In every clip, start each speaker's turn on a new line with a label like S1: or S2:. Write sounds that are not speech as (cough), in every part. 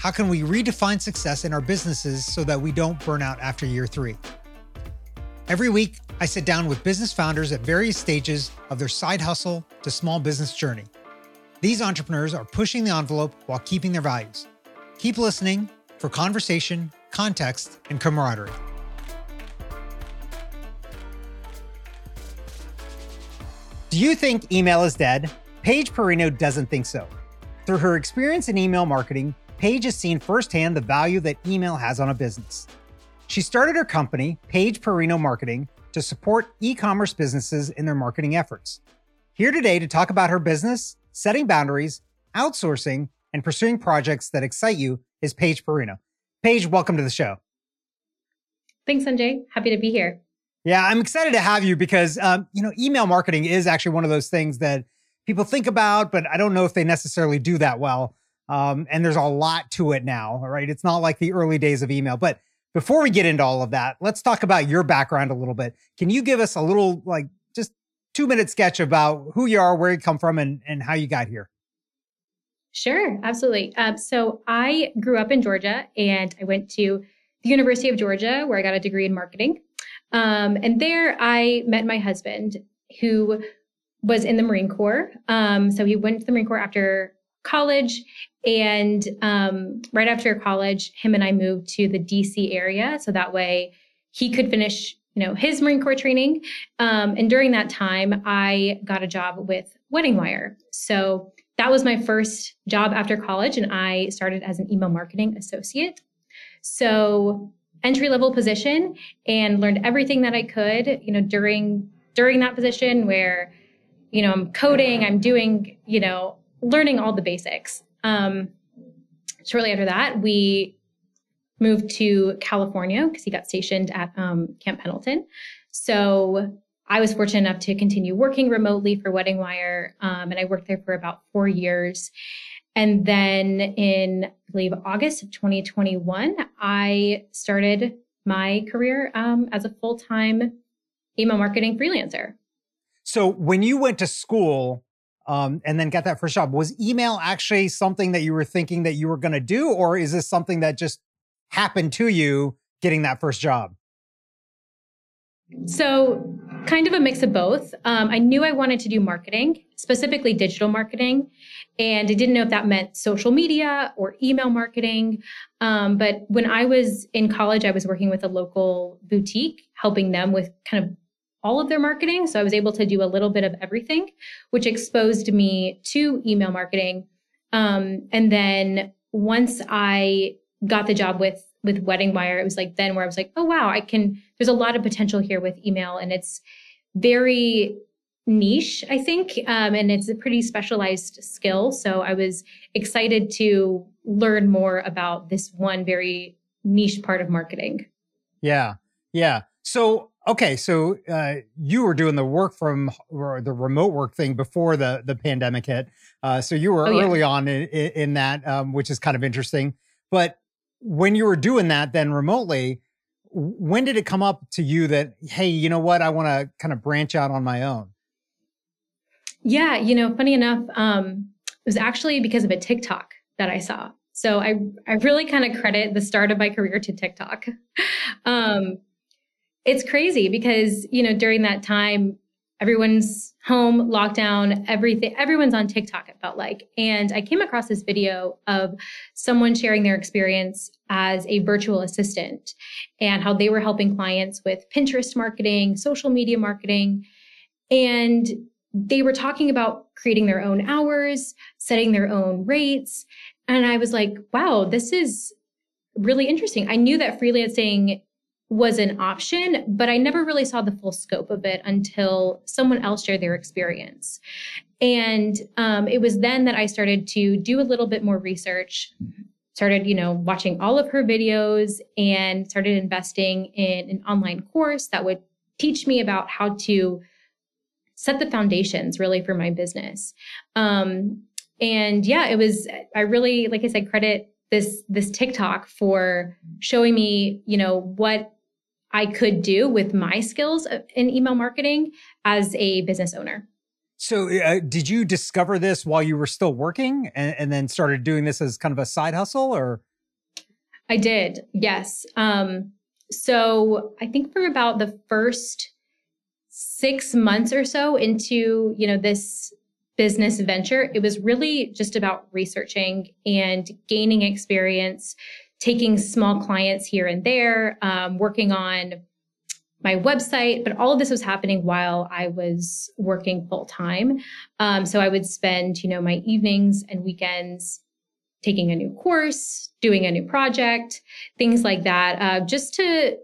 S1: How can we redefine success in our businesses so that we don't burn out after year three? Every week, I sit down with business founders at various stages of their side hustle to small business journey. These entrepreneurs are pushing the envelope while keeping their values. Keep listening for conversation, context, and camaraderie. Do you think email is dead? Paige Perino doesn't think so. Through her experience in email marketing, Paige has seen firsthand the value that email has on a business. She started her company, Paige Perino Marketing, to support e commerce businesses in their marketing efforts. Here today to talk about her business, setting boundaries, outsourcing, and pursuing projects that excite you is Paige Perino. Paige, welcome to the show.
S2: Thanks, Sanjay. Happy to be here.
S1: Yeah, I'm excited to have you because um, you know email marketing is actually one of those things that people think about, but I don't know if they necessarily do that well. Um, and there's a lot to it now, right? It's not like the early days of email. But before we get into all of that, let's talk about your background a little bit. Can you give us a little, like, just two minute sketch about who you are, where you come from, and, and how you got here?
S2: Sure, absolutely. Um, so I grew up in Georgia and I went to the University of Georgia where I got a degree in marketing. Um, and there I met my husband who was in the Marine Corps. Um, so he went to the Marine Corps after college. And um, right after college, him and I moved to the DC area. So that way he could finish, you know, his Marine Corps training. Um, and during that time, I got a job with Wedding Wire. So that was my first job after college. And I started as an email marketing associate. So entry level position and learned everything that I could, you know, during during that position where, you know, I'm coding, I'm doing, you know, learning all the basics. Um, shortly after that, we moved to California because he got stationed at um, Camp Pendleton. So I was fortunate enough to continue working remotely for Wedding Wire, um, and I worked there for about four years. And then in, I believe, August of 2021, I started my career um, as a full time email marketing freelancer.
S1: So when you went to school, um, and then got that first job. Was email actually something that you were thinking that you were going to do, or is this something that just happened to you getting that first job?
S2: So, kind of a mix of both. Um, I knew I wanted to do marketing, specifically digital marketing, and I didn't know if that meant social media or email marketing. Um, but when I was in college, I was working with a local boutique, helping them with kind of all of their marketing. So I was able to do a little bit of everything, which exposed me to email marketing. Um, and then once I got the job with with Wedding Wire, it was like then where I was like, oh wow, I can. There's a lot of potential here with email, and it's very niche, I think, um, and it's a pretty specialized skill. So I was excited to learn more about this one very niche part of marketing.
S1: Yeah, yeah. So okay, so uh, you were doing the work from or the remote work thing before the the pandemic hit. Uh, so you were oh, early yeah. on in, in that, um, which is kind of interesting. But when you were doing that, then remotely, when did it come up to you that hey, you know what, I want to kind of branch out on my own?
S2: Yeah, you know, funny enough, um, it was actually because of a TikTok that I saw. So I I really kind of credit the start of my career to TikTok. (laughs) um, it's crazy because, you know, during that time, everyone's home, lockdown, everything, everyone's on TikTok, it felt like. And I came across this video of someone sharing their experience as a virtual assistant and how they were helping clients with Pinterest marketing, social media marketing. And they were talking about creating their own hours, setting their own rates. And I was like, wow, this is really interesting. I knew that freelancing was an option, but I never really saw the full scope of it until someone else shared their experience. And um, it was then that I started to do a little bit more research, started, you know, watching all of her videos and started investing in an online course that would teach me about how to set the foundations really for my business. Um, and yeah, it was, I really, like I said, credit this, this TikTok for showing me, you know, what I could do with my skills in email marketing as a business owner.
S1: So, uh, did you discover this while you were still working and, and, then started doing this as kind of a side hustle or?
S2: I did, yes. Um, so, I think for about the first six months or so into, you know, this business venture, it was really just about researching and gaining experience, taking small clients here and there, um, working on my website, but all of this was happening while I was working full time. Um, so I would spend, you know, my evenings and weekends taking a new course, doing a new project, things like that, uh, just to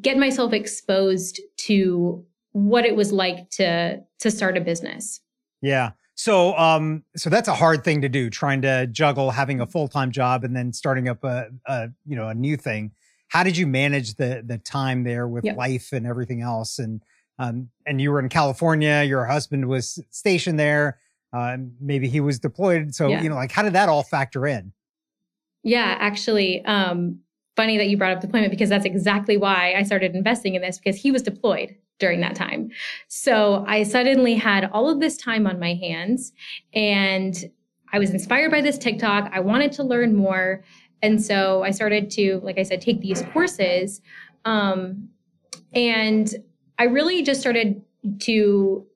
S2: get myself exposed to what it was like to to start a business.
S1: Yeah. So um so that's a hard thing to do trying to juggle having a full-time job and then starting up a, a you know a new thing. How did you manage the the time there with yep. life and everything else? And um, and you were in California your husband was stationed there uh, maybe he was deployed. So yeah. you know like how did that all factor in?
S2: Yeah actually um, funny that you brought up deployment because that's exactly why I started investing in this because he was deployed during that time. So I suddenly had all of this time on my hands and I was inspired by this TikTok. I wanted to learn more. And so I started to, like I said, take these courses. Um, and I really just started to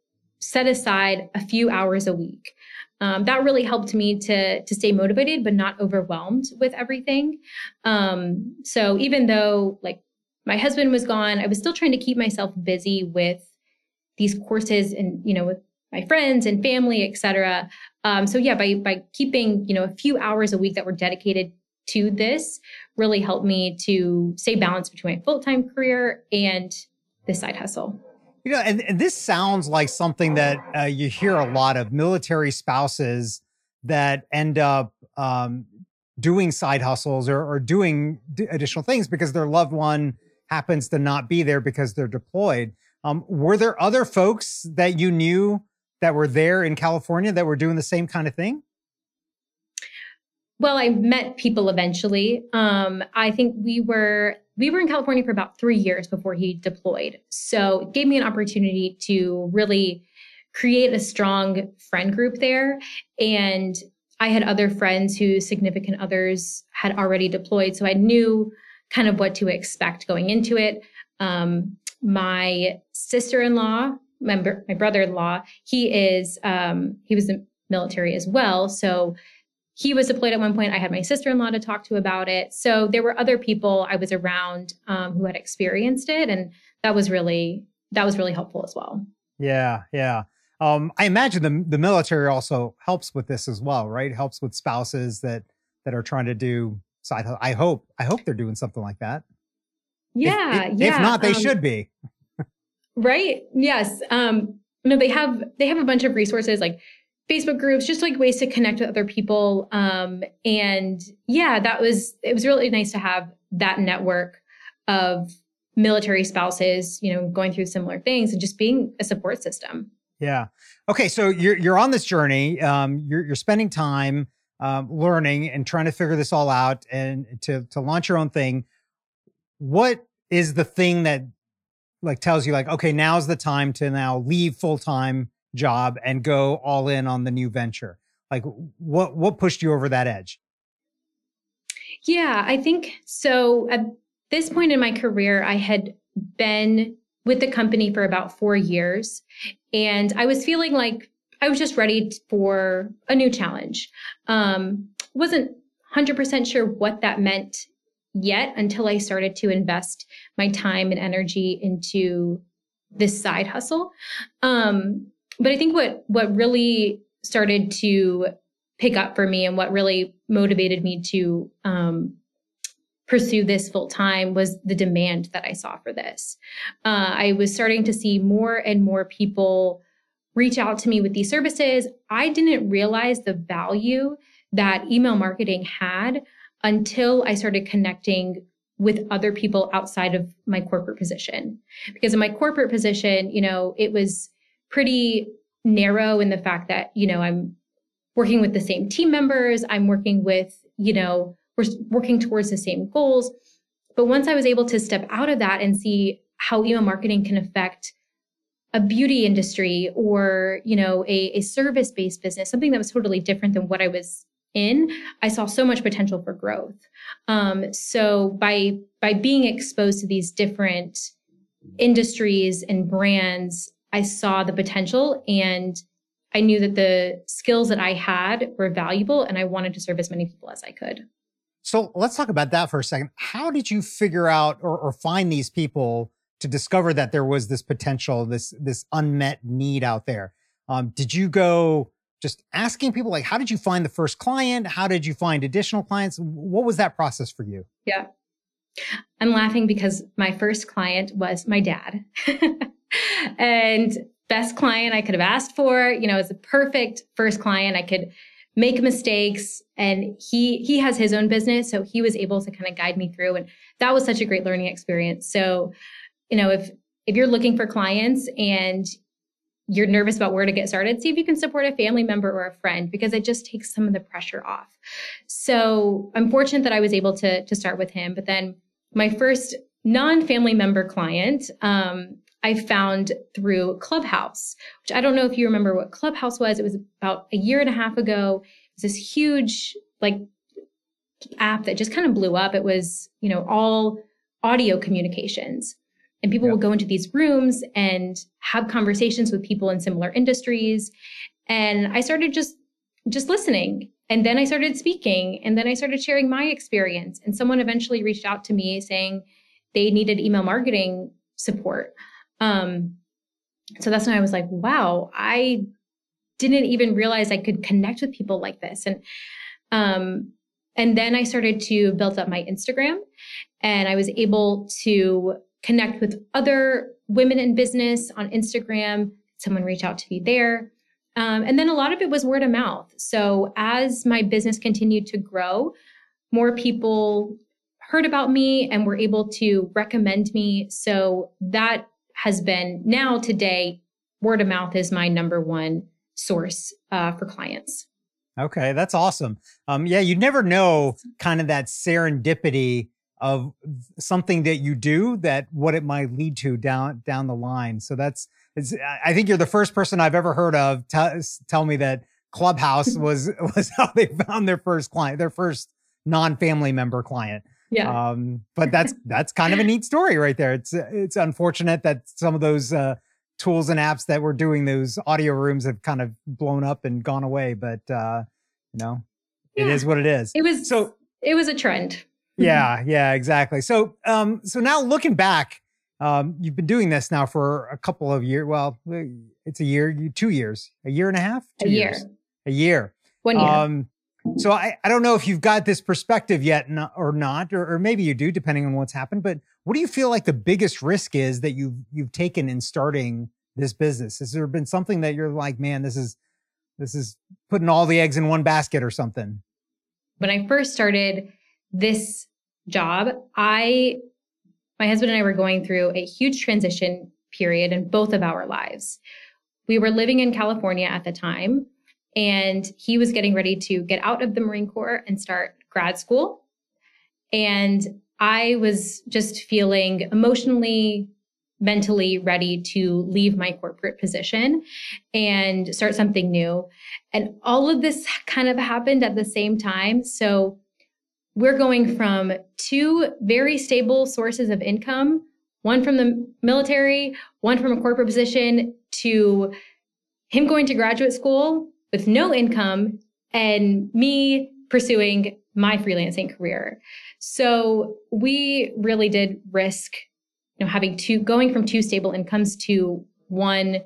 S2: set aside a few hours a week. Um, that really helped me to to stay motivated but not overwhelmed with everything. Um, so even though like my husband was gone, I was still trying to keep myself busy with these courses and you know with my friends and family, etc. Um, so yeah, by by keeping you know a few hours a week that were dedicated to this really helped me to stay balanced between my full time career and this side hustle.
S1: You know, and, and this sounds like something that uh, you hear a lot of military spouses that end up um, doing side hustles or, or doing d- additional things because their loved one happens to not be there because they're deployed. Um, were there other folks that you knew that were there in California that were doing the same kind of thing?
S2: Well, I met people eventually. Um, I think we were we were in California for about three years before he deployed. So it gave me an opportunity to really create a strong friend group there. And I had other friends whose significant others had already deployed. So I knew kind of what to expect going into it. Um, my sister-in-law, my, my brother-in-law, he is um, he was in the military as well. So he was deployed at one point. I had my sister in law to talk to about it. So there were other people I was around um, who had experienced it, and that was really that was really helpful as well.
S1: Yeah, yeah. Um, I imagine the the military also helps with this as well, right? Helps with spouses that that are trying to do side. I hope I hope they're doing something like that.
S2: Yeah,
S1: if, if,
S2: yeah.
S1: If not, they um, should be.
S2: right. Yes. Um, no, they have they have a bunch of resources like Facebook groups, just like ways to connect with other people. Um, and yeah, that was, it was really nice to have that network of military spouses, you know, going through similar things and just being a support system.
S1: Yeah. Okay. So you're, you're on this journey. Um, you're, you're spending time, um, learning and trying to figure this all out and to, to launch your own thing. What is the thing that like tells you like, okay, now's the time to now leave full time job and go all in on the new venture? Like what what pushed you over that edge?
S2: Yeah, I think so at this point in my career I had been with the company for about 4 years and I was feeling like I was just ready for a new challenge. Um wasn't 100% sure what that meant yet until I started to invest my time and energy into this side hustle. Um, but I think what what really started to pick up for me and what really motivated me to um, pursue this full time was the demand that I saw for this. Uh, I was starting to see more and more people reach out to me with these services. I didn't realize the value that email marketing had until I started connecting with other people outside of my corporate position. Because in my corporate position, you know, it was pretty narrow in the fact that, you know, I'm working with the same team members, I'm working with, you know, we're working towards the same goals. But once I was able to step out of that and see how email marketing can affect a beauty industry or, you know, a, a service-based business, something that was totally different than what I was in, I saw so much potential for growth. Um, so by by being exposed to these different industries and brands, I saw the potential and I knew that the skills that I had were valuable and I wanted to serve as many people as I could.
S1: So let's talk about that for a second. How did you figure out or, or find these people to discover that there was this potential, this this unmet need out there? Um, did you go just asking people like, how did you find the first client? How did you find additional clients? What was that process for you?
S2: Yeah. I'm laughing because my first client was my dad. (laughs) and best client I could have asked for, you know, was the perfect first client. I could make mistakes and he he has his own business so he was able to kind of guide me through and that was such a great learning experience. So, you know, if if you're looking for clients and you're nervous about where to get started, see if you can support a family member or a friend because it just takes some of the pressure off. So I'm fortunate that I was able to, to start with him. But then my first non-family member client, um, I found through Clubhouse, which I don't know if you remember what Clubhouse was. It was about a year and a half ago. It was this huge like app that just kind of blew up. It was, you know, all audio communications. And people will go into these rooms and have conversations with people in similar industries. And I started just just listening. And then I started speaking. And then I started sharing my experience. And someone eventually reached out to me saying they needed email marketing support. Um, so that's when I was like, wow, I didn't even realize I could connect with people like this. And um, and then I started to build up my Instagram and I was able to connect with other women in business on Instagram. Someone reach out to me there. Um, and then a lot of it was word of mouth. So as my business continued to grow, more people heard about me and were able to recommend me. So that has been now today, word of mouth is my number one source uh, for clients.
S1: Okay, that's awesome. Um, yeah, you never know kind of that serendipity of something that you do that what it might lead to down down the line. So that's I think you're the first person I've ever heard of tell me that Clubhouse (laughs) was was (laughs) how they found their first client, their first non-family member client.
S2: Yeah.
S1: Um, but that's that's kind of a neat story right there. It's it's unfortunate that some of those uh, tools and apps that were doing those audio rooms have kind of blown up and gone away. But uh, you know, yeah. it is what it is.
S2: It was so. It was a trend.
S1: Yeah, yeah, exactly. So, um, so now looking back, um, you've been doing this now for a couple of years. Well, it's a year, two years, a year and a half,
S2: two a year,
S1: years, a year,
S2: one year. Um,
S1: so I, I don't know if you've got this perspective yet or not, or, or maybe you do, depending on what's happened. But what do you feel like the biggest risk is that you've you've taken in starting this business? Has there been something that you're like, man, this is this is putting all the eggs in one basket or something?
S2: When I first started this job, I my husband and I were going through a huge transition period in both of our lives. We were living in California at the time and he was getting ready to get out of the Marine Corps and start grad school. And I was just feeling emotionally, mentally ready to leave my corporate position and start something new. And all of this kind of happened at the same time. So we're going from two very stable sources of income one from the military, one from a corporate position, to him going to graduate school with no income and me pursuing my freelancing career. So we really did risk, you know, having two going from two stable incomes to one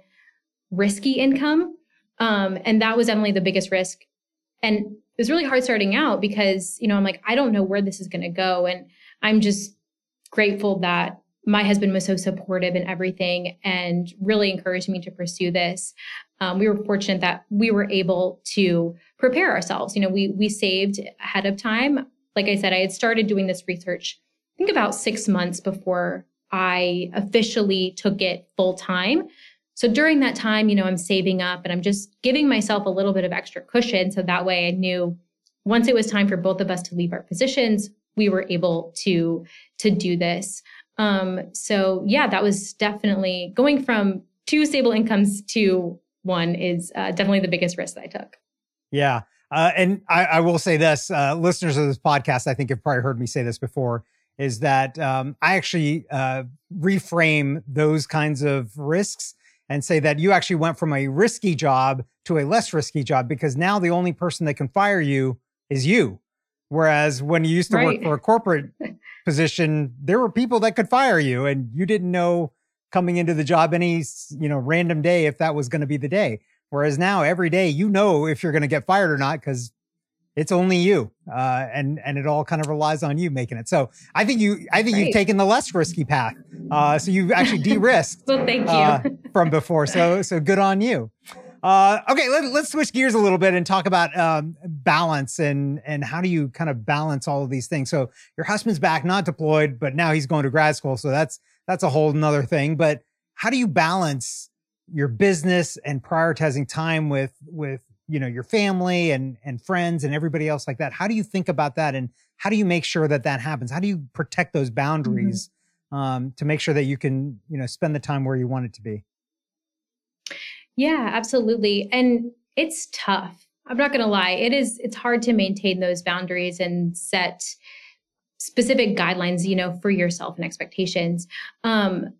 S2: risky income. Um, and that was definitely the biggest risk. And was really hard starting out because, you know, I'm like, I don't know where this is going to go. And I'm just grateful that my husband was so supportive in everything and really encouraged me to pursue this. Um, we were fortunate that we were able to prepare ourselves. You know, we we saved ahead of time. like I said, I had started doing this research, I think about six months before I officially took it full time. So during that time, you know, I'm saving up and I'm just giving myself a little bit of extra cushion. So that way I knew once it was time for both of us to leave our positions, we were able to to do this. Um, so yeah, that was definitely going from two stable incomes to one is uh, definitely the biggest risk that I took.
S1: Yeah. Uh, and I, I, will say this uh, listeners of this podcast, I think have probably heard me say this before, is that um, I actually uh, reframe those kinds of risks and say that you actually went from a risky job to a less risky job because now the only person that can fire you is you. Whereas when you used to right. work for a corporate (laughs) position, there were people that could fire you and you didn't know coming into the job any, you know, random day if that was going to be the day. Whereas now every day you know if you're going to get fired or not because it's only you, uh, and and it all kind of relies on you making it. So I think you, I think you've taken the less risky path. Uh, so you've actually (laughs) de-risked.
S2: well, thank you uh, (laughs)
S1: from before. So so good on you. Uh, okay, let, us switch gears a little bit and talk about um, balance and and how do you kind of balance all of these things. So your husband's back, not deployed, but now he's going to grad school, so that's that's a whole nother thing. But how do you balance your business and prioritizing time with with you know your family and and friends and everybody else like that. How do you think about that? And how do you make sure that that happens? How do you protect those boundaries mm-hmm. um, to make sure that you can you know spend the time where you want it to be?
S2: Yeah absolutely. And it's tough. I'm not going to lie. It is it's hard to maintain those boundaries and set specific guidelines you know for yourself and expectations. Um,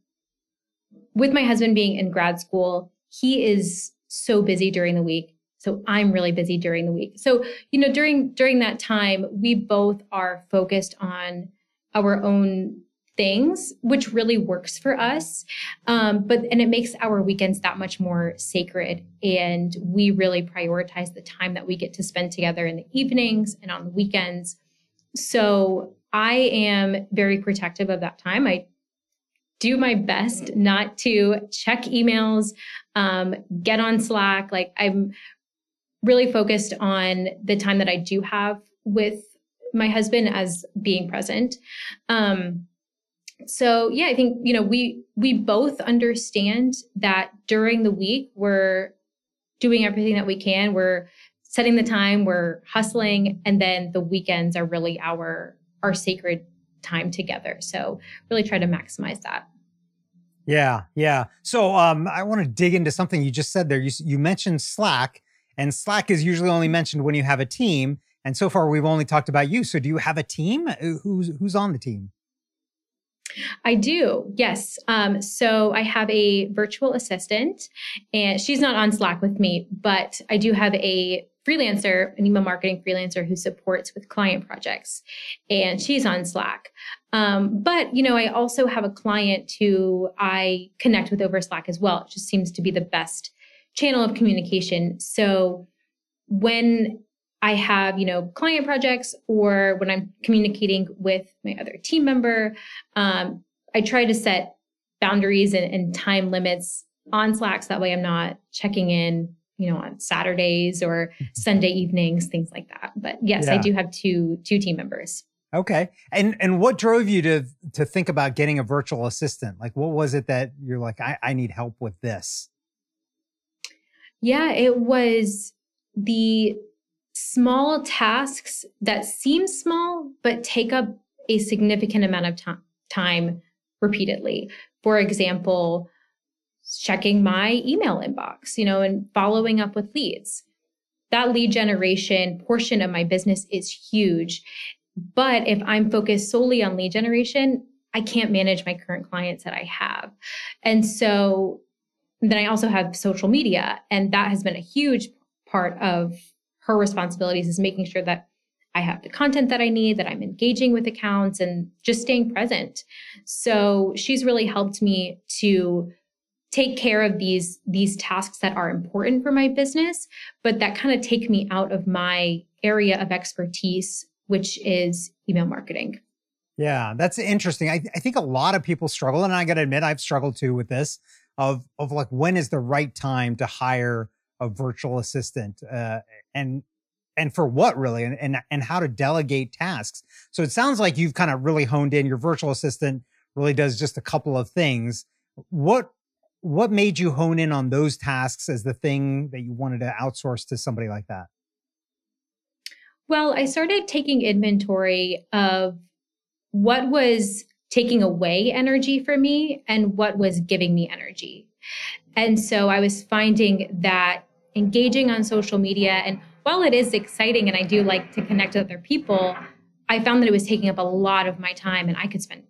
S2: with my husband being in grad school he is so busy during the week so I'm really busy during the week. So, you know, during during that time, we both are focused on our own things, which really works for us. Um, but and it makes our weekends that much more sacred. And we really prioritize the time that we get to spend together in the evenings and on the weekends. So I am very protective of that time. I do my best not to check emails, um, get on Slack. Like I'm really focused on the time that I do have with my husband as being present. Um, so yeah, I think you know we we both understand that during the week we're doing everything that we can. We're setting the time, we're hustling, and then the weekends are really our our sacred time together. So really try to maximize that.
S1: Yeah, yeah. So um, I want to dig into something you just said there. You you mentioned Slack, and Slack is usually only mentioned when you have a team. And so far, we've only talked about you. So, do you have a team? Uh, who's who's on the team?
S2: I do, yes. Um, so I have a virtual assistant, and she's not on Slack with me, but I do have a freelancer, an email marketing freelancer who supports with client projects, and she's on Slack. Um, but you know, I also have a client who I connect with over Slack as well. It just seems to be the best channel of communication. So when I have, you know, client projects or when I'm communicating with my other team member, um, I try to set boundaries and, and time limits on Slack so that way I'm not checking in, you know, on Saturdays or. Sunday evenings, things like that. But yes, yeah. I do have two two team members.
S1: Okay. And and what drove you to to think about getting a virtual assistant? Like what was it that you're like, I, I need help with this?
S2: Yeah, it was the small tasks that seem small, but take up a significant amount of t- time repeatedly. For example, checking my email inbox, you know, and following up with leads. That lead generation portion of my business is huge. But if I'm focused solely on lead generation, I can't manage my current clients that I have. And so then I also have social media, and that has been a huge part of her responsibilities is making sure that I have the content that I need, that I'm engaging with accounts and just staying present. So she's really helped me to take care of these these tasks that are important for my business, but that kind of take me out of my area of expertise, which is email marketing.
S1: Yeah, that's interesting. I, I think a lot of people struggle, and I got to admit, I've struggled too with this of of like when is the right time to hire a virtual assistant uh, and and for what really and, and and how to delegate tasks. So it sounds like you've kind of really honed in. Your virtual assistant really does just a couple of things. What what made you hone in on those tasks as the thing that you wanted to outsource to somebody like that?
S2: Well i started taking inventory of what was taking away energy for me and what was giving me energy and so i was finding that engaging on social media and while it is exciting and I do like to connect with other people, I found that it was taking up a lot of my time and I could spend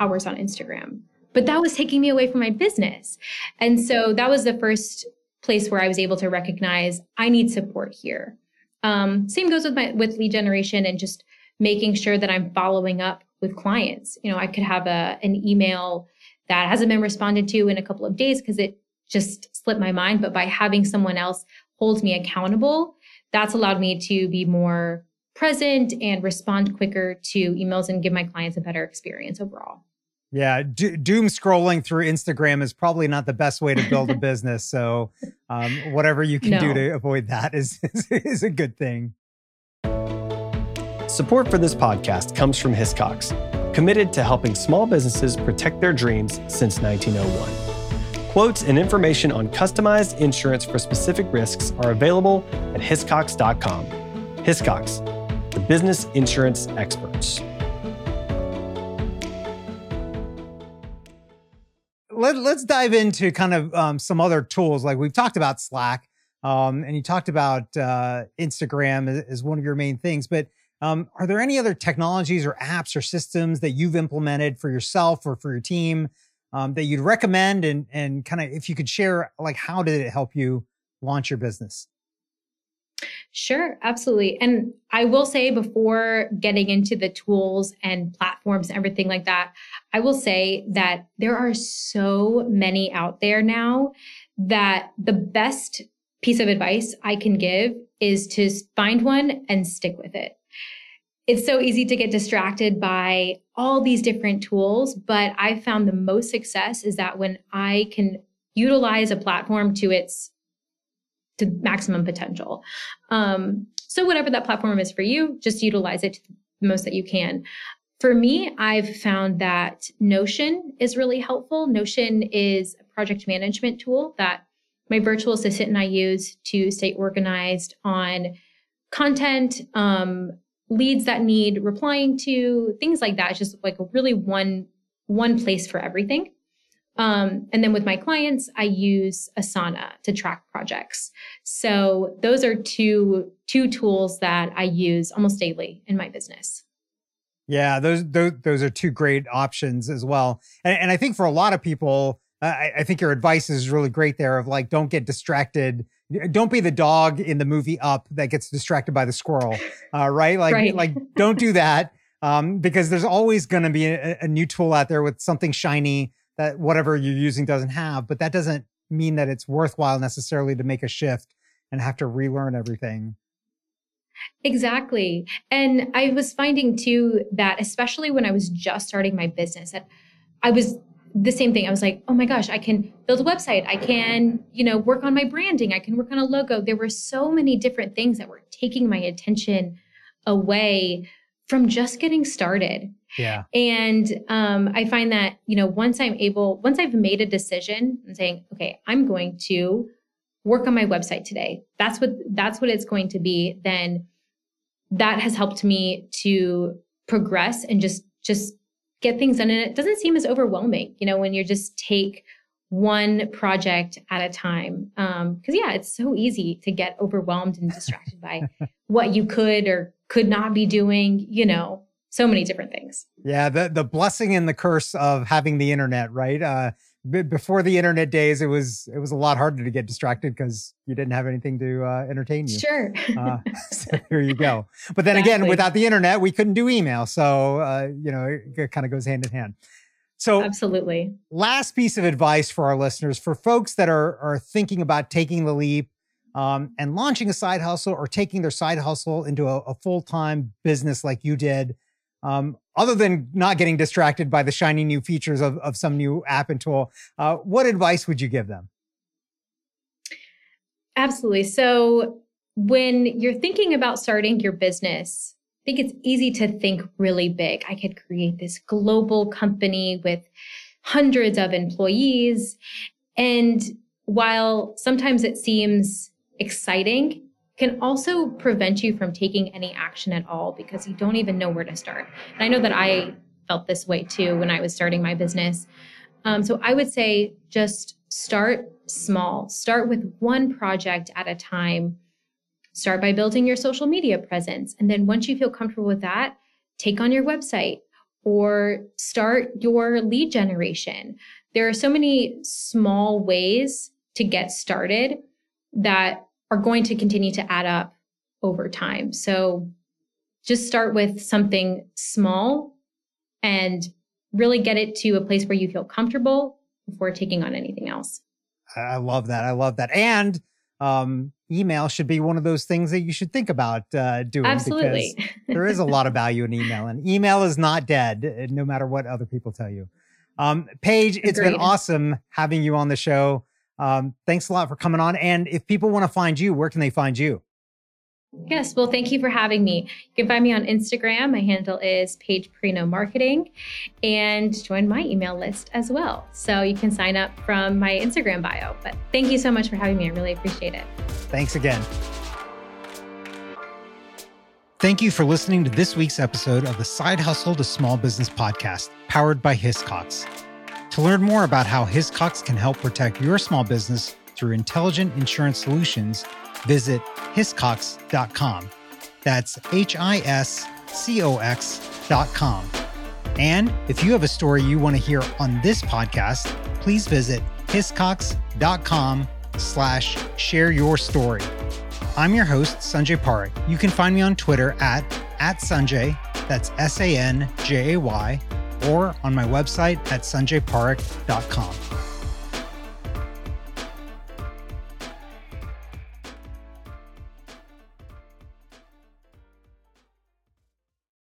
S2: hours on Instagram. But that was taking me away from my business. And so that was the first place where I was able to recognize I need support here. Um, same goes with my with lead generation and just making sure that I'm following up with clients. You know, I could have a an email that hasn't been responded to in a couple of days because it just slipped my mind. But by having someone else hold me accountable, that's allowed me to be more present and respond quicker to emails and give my clients a better experience overall.
S1: Yeah, do- doom scrolling through Instagram is probably not the best way to build a (laughs) business. So, um, whatever you can no. do to avoid that is, is, (laughs) is a good thing.
S3: Support for this podcast comes from Hiscox, committed to helping small businesses protect their dreams since 1901. Quotes and information on customized insurance for specific risks are available at hiscox.com. Hiscox, the business insurance experts.
S1: Let, us dive into kind of um, some other tools. Like we've talked about Slack, um, and you talked about uh, Instagram as, as, one of your main things. But um, are there any other technologies or apps or systems that you've implemented for yourself or for your team um, that you'd recommend? And and kind of if you could share like how did it help you launch your business?
S2: Sure, absolutely. And I will say before getting into the tools and platforms and everything like that, I will say that there are so many out there now that the best piece of advice I can give is to find one and stick with it it's so easy to get distracted by all these different tools, but I found the most success is that when I can utilize a platform to its to maximum potential. Um, so whatever that platform is for you, just utilize it the most that you can. For me, I've found that Notion is really helpful. Notion is a project management tool that my virtual assistant and I use to stay organized on content, um, leads that need replying to, things like that. It's just like a really one one place for everything. Um, and then with my clients, I use Asana to track projects. So those are two two tools that I use almost daily in my business.
S1: Yeah, those those, those are two great options as well. And, and I think for a lot of people, I, I think your advice is really great there. Of like, don't get distracted don't be the dog in the movie Up that gets distracted by the squirrel, (laughs) uh, right? Like, right. like don't do that um, because there's always going to be a, a, new tool out there with something shiny that whatever you're using doesn't have. But that doesn't mean that it's worthwhile necessarily to make a shift and have to relearn everything.
S2: Exactly. And I was finding too that, especially when I was just starting my business, that I was the same thing. I was like, oh my gosh, I can build a website. I can, you know, work on my branding. I can work on a logo. There were so many different things that were taking my attention away from just getting started.
S1: Yeah.
S2: And um, I find that, you know, once I'm able, once I've made a decision and saying, okay, I'm going to work on my website today. That's what that's what it's going to be. Then that has helped me to progress and just just get things done. And it doesn't seem as overwhelming, you know, when you just take one project at a time. Um, cause yeah, it's so easy to get overwhelmed and distracted by (laughs) what you could or could not be doing, you know, so many different things.
S1: Yeah. The, the blessing and the curse of having the internet, right? Uh, before the internet days, it was it was a lot harder to get distracted because you didn't have anything to uh, entertain you.
S2: Sure. uh, (laughs) (laughs)
S1: so here you go. But then exactly. again, without the internet, we couldn't do email. So uh, you know, it, it kind of goes hand in hand. So
S2: absolutely.
S1: Last piece of advice for our listeners, for folks that are are thinking about taking the leap um, and launching a side hustle or taking their side hustle into a, a full time business like you did. Um, other than not getting distracted by the shiny new features of, of some new app and tool, uh, what advice would you give them?
S2: Absolutely. So when you're thinking about starting your business, I think it's easy to think really big. I could create this global company with hundreds of employees. And while sometimes it seems exciting, can also prevent you from taking any action at all because you don't even know where to start. And I know that I felt this way too when I was starting my business. Um, so I would say just start small, start with one project at a time. Start by building your social media presence. And then once you feel comfortable with that, take on your website or start your lead generation. There are so many small ways to get started that are going to continue to add up over time. So just start with something small and really get it to a place where you feel comfortable before taking on anything else.
S1: I love that. I love that. And um, email should be one of those things that you should think about uh, doing.
S2: Absolutely.
S1: Because there is a lot of value in email, and email is not dead, uh, no matter what other people tell you. Um, Paige, Agreed. it's been awesome having you on the show. Um, thanks a lot for coming on. And if people want to find you, where can they find you?
S2: Yes, well, thank you for having me. You can find me on Instagram. My handle is Paige Perino Marketing, and join my email list as well. So you can sign up from my Instagram bio. But thank you so much for having me. I really appreciate it.
S1: Thanks again. Thank you for listening to this week's episode of the Side Hustle to Small Business podcast, powered by Hiscox. To learn more about how Hiscox can help protect your small business through intelligent insurance solutions, visit hiscox.com. That's H I S C O X.com. And if you have a story you want to hear on this podcast, please visit hiscox.com slash share your story. I'm your host, Sanjay Parekh. You can find me on Twitter at, at Sanjay, that's S-A-N-J-A-Y, or on my website at sanjayparekh.com.